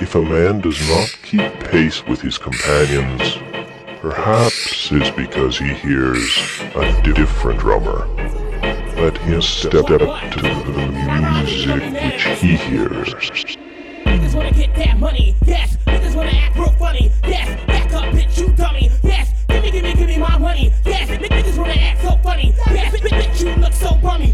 If a man does not keep pace with his companions, perhaps is because he hears a different drummer. Let him step up to the music which he hears. Niggas wanna get that money, yes. Niggas wanna act real funny, yes. Back up, bitch, you dummy, yes. Give me, give me, give me my money, yes. Niggas wanna act so funny, yes. Bitch, you look so bummy,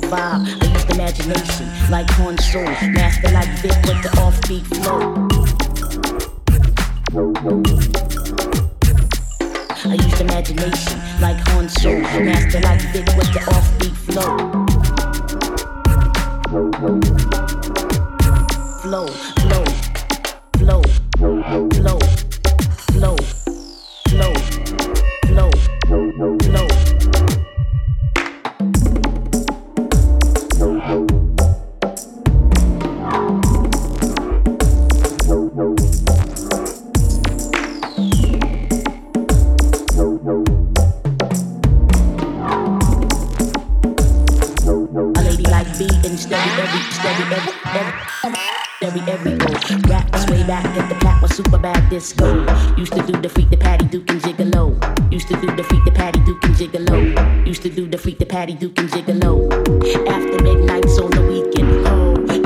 strong vibe. I used imagination like corn Soul. freak the Patty Duke and Gigolo. After midnight's on the weekend, oh,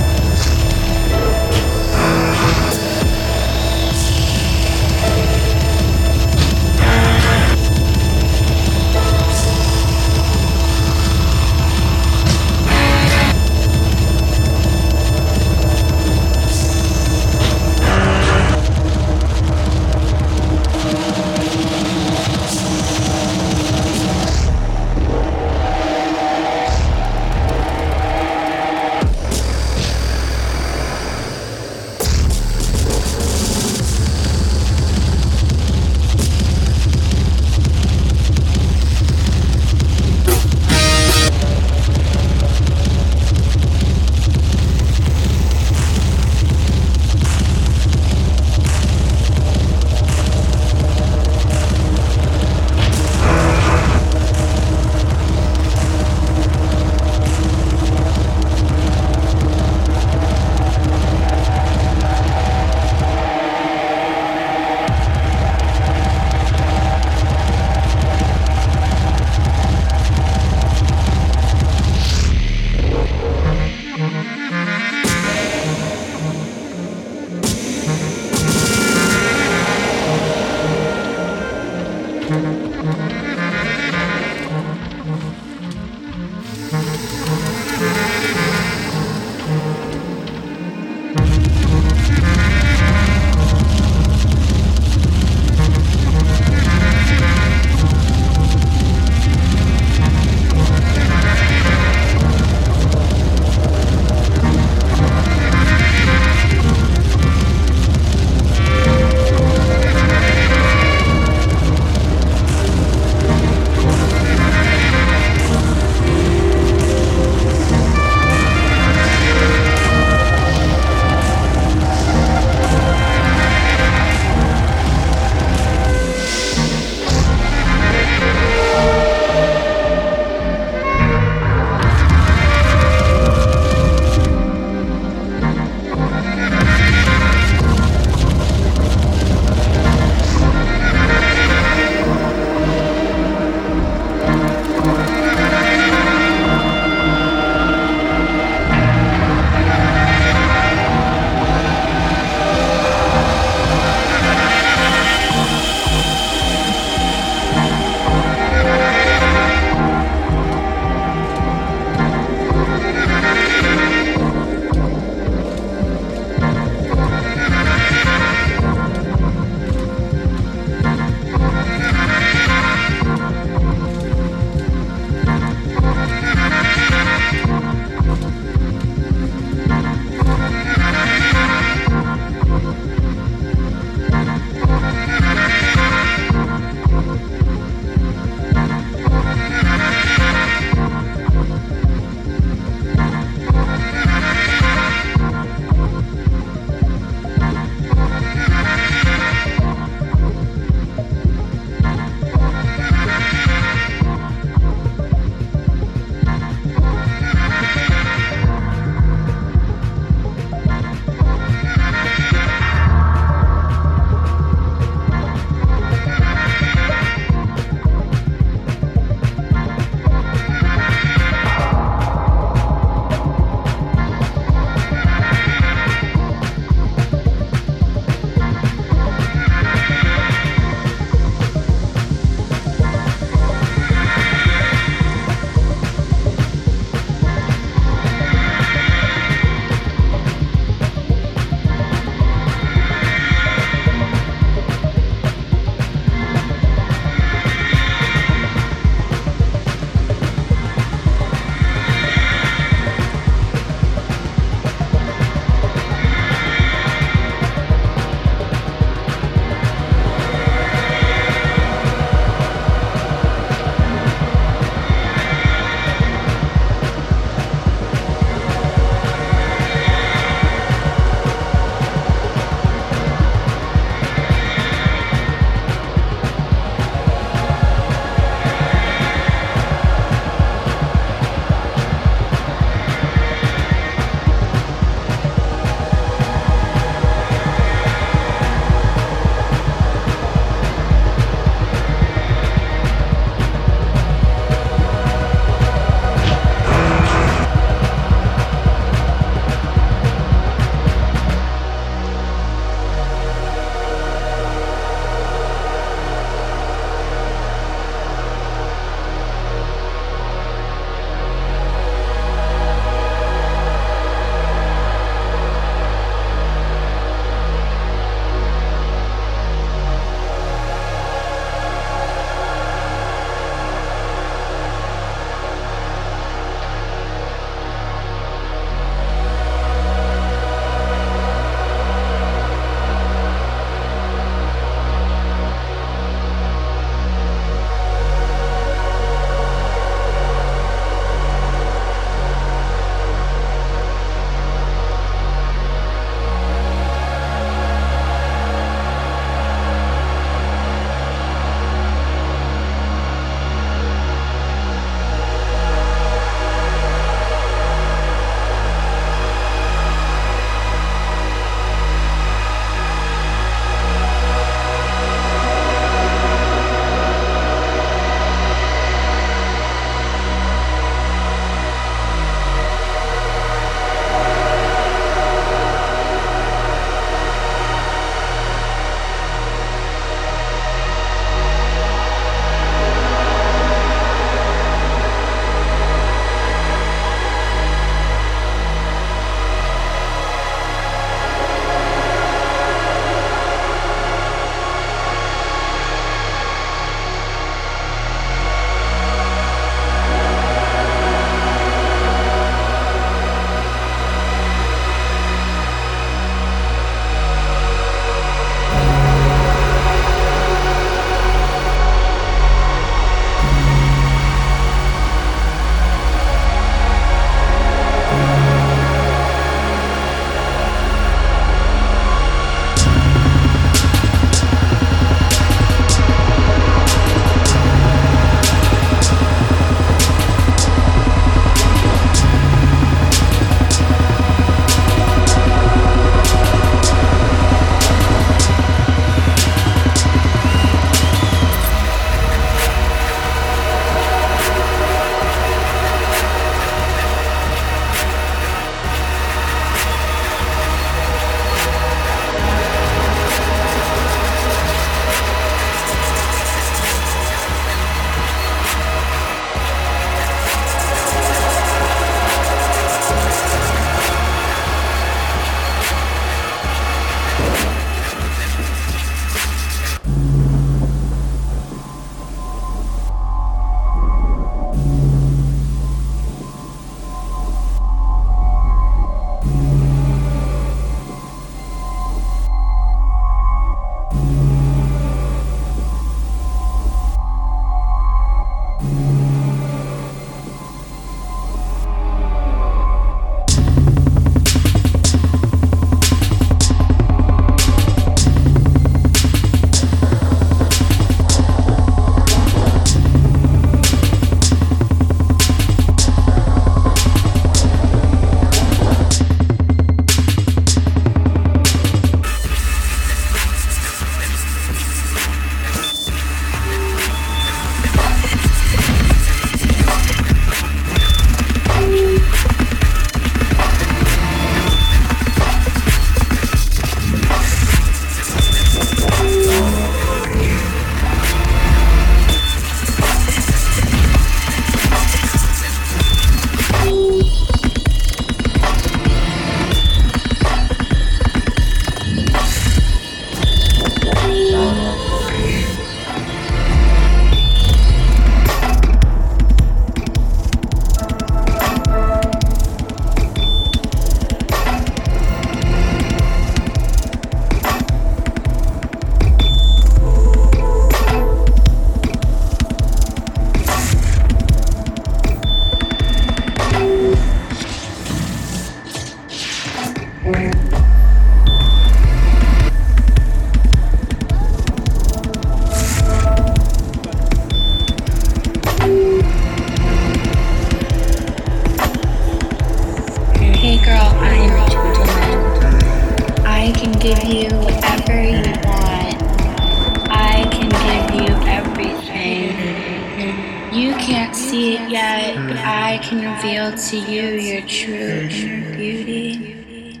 I can reveal to you your true inner beauty.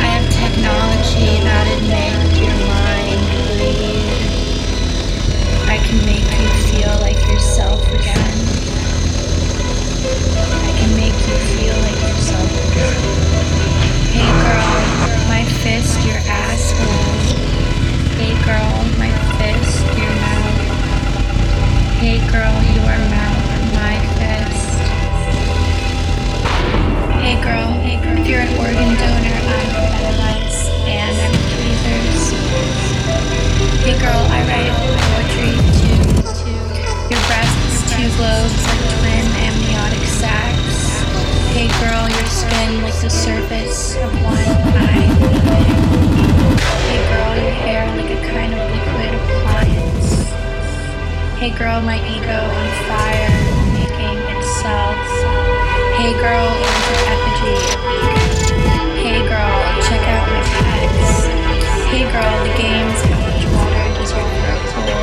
I have technology that'd make your mind bleed. I can make you feel like yourself again. I can make you feel like yourself again. Hey girl, my fist, your asshole. Hey girl, Hey girl, your mouth, my fist. Hey girl, hey girl, if you're an organ donor, I'm a vitalize and I'm tweezers. Hey girl, I write poetry too. Your breasts, two globes like twin amniotic sacs. Hey girl, your skin like the surface of one eye. Hey girl, your hair like a kind of liquid appliance. Hey girl, my ego on fire, making itself. Hey girl, an effigy. Hey girl, check out my pecs. Hey girl, the game's how much water does your throat hold?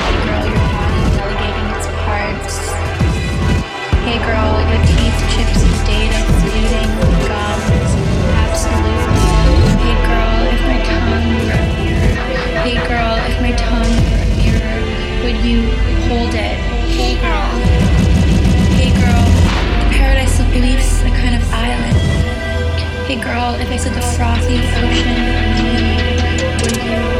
Hey girl, your body delegating its parts. Hey girl, your you hold it? Hey girl. Hey girl, the paradise of beliefs, a kind of island. Hey girl, if I said the frothy ocean of need, would you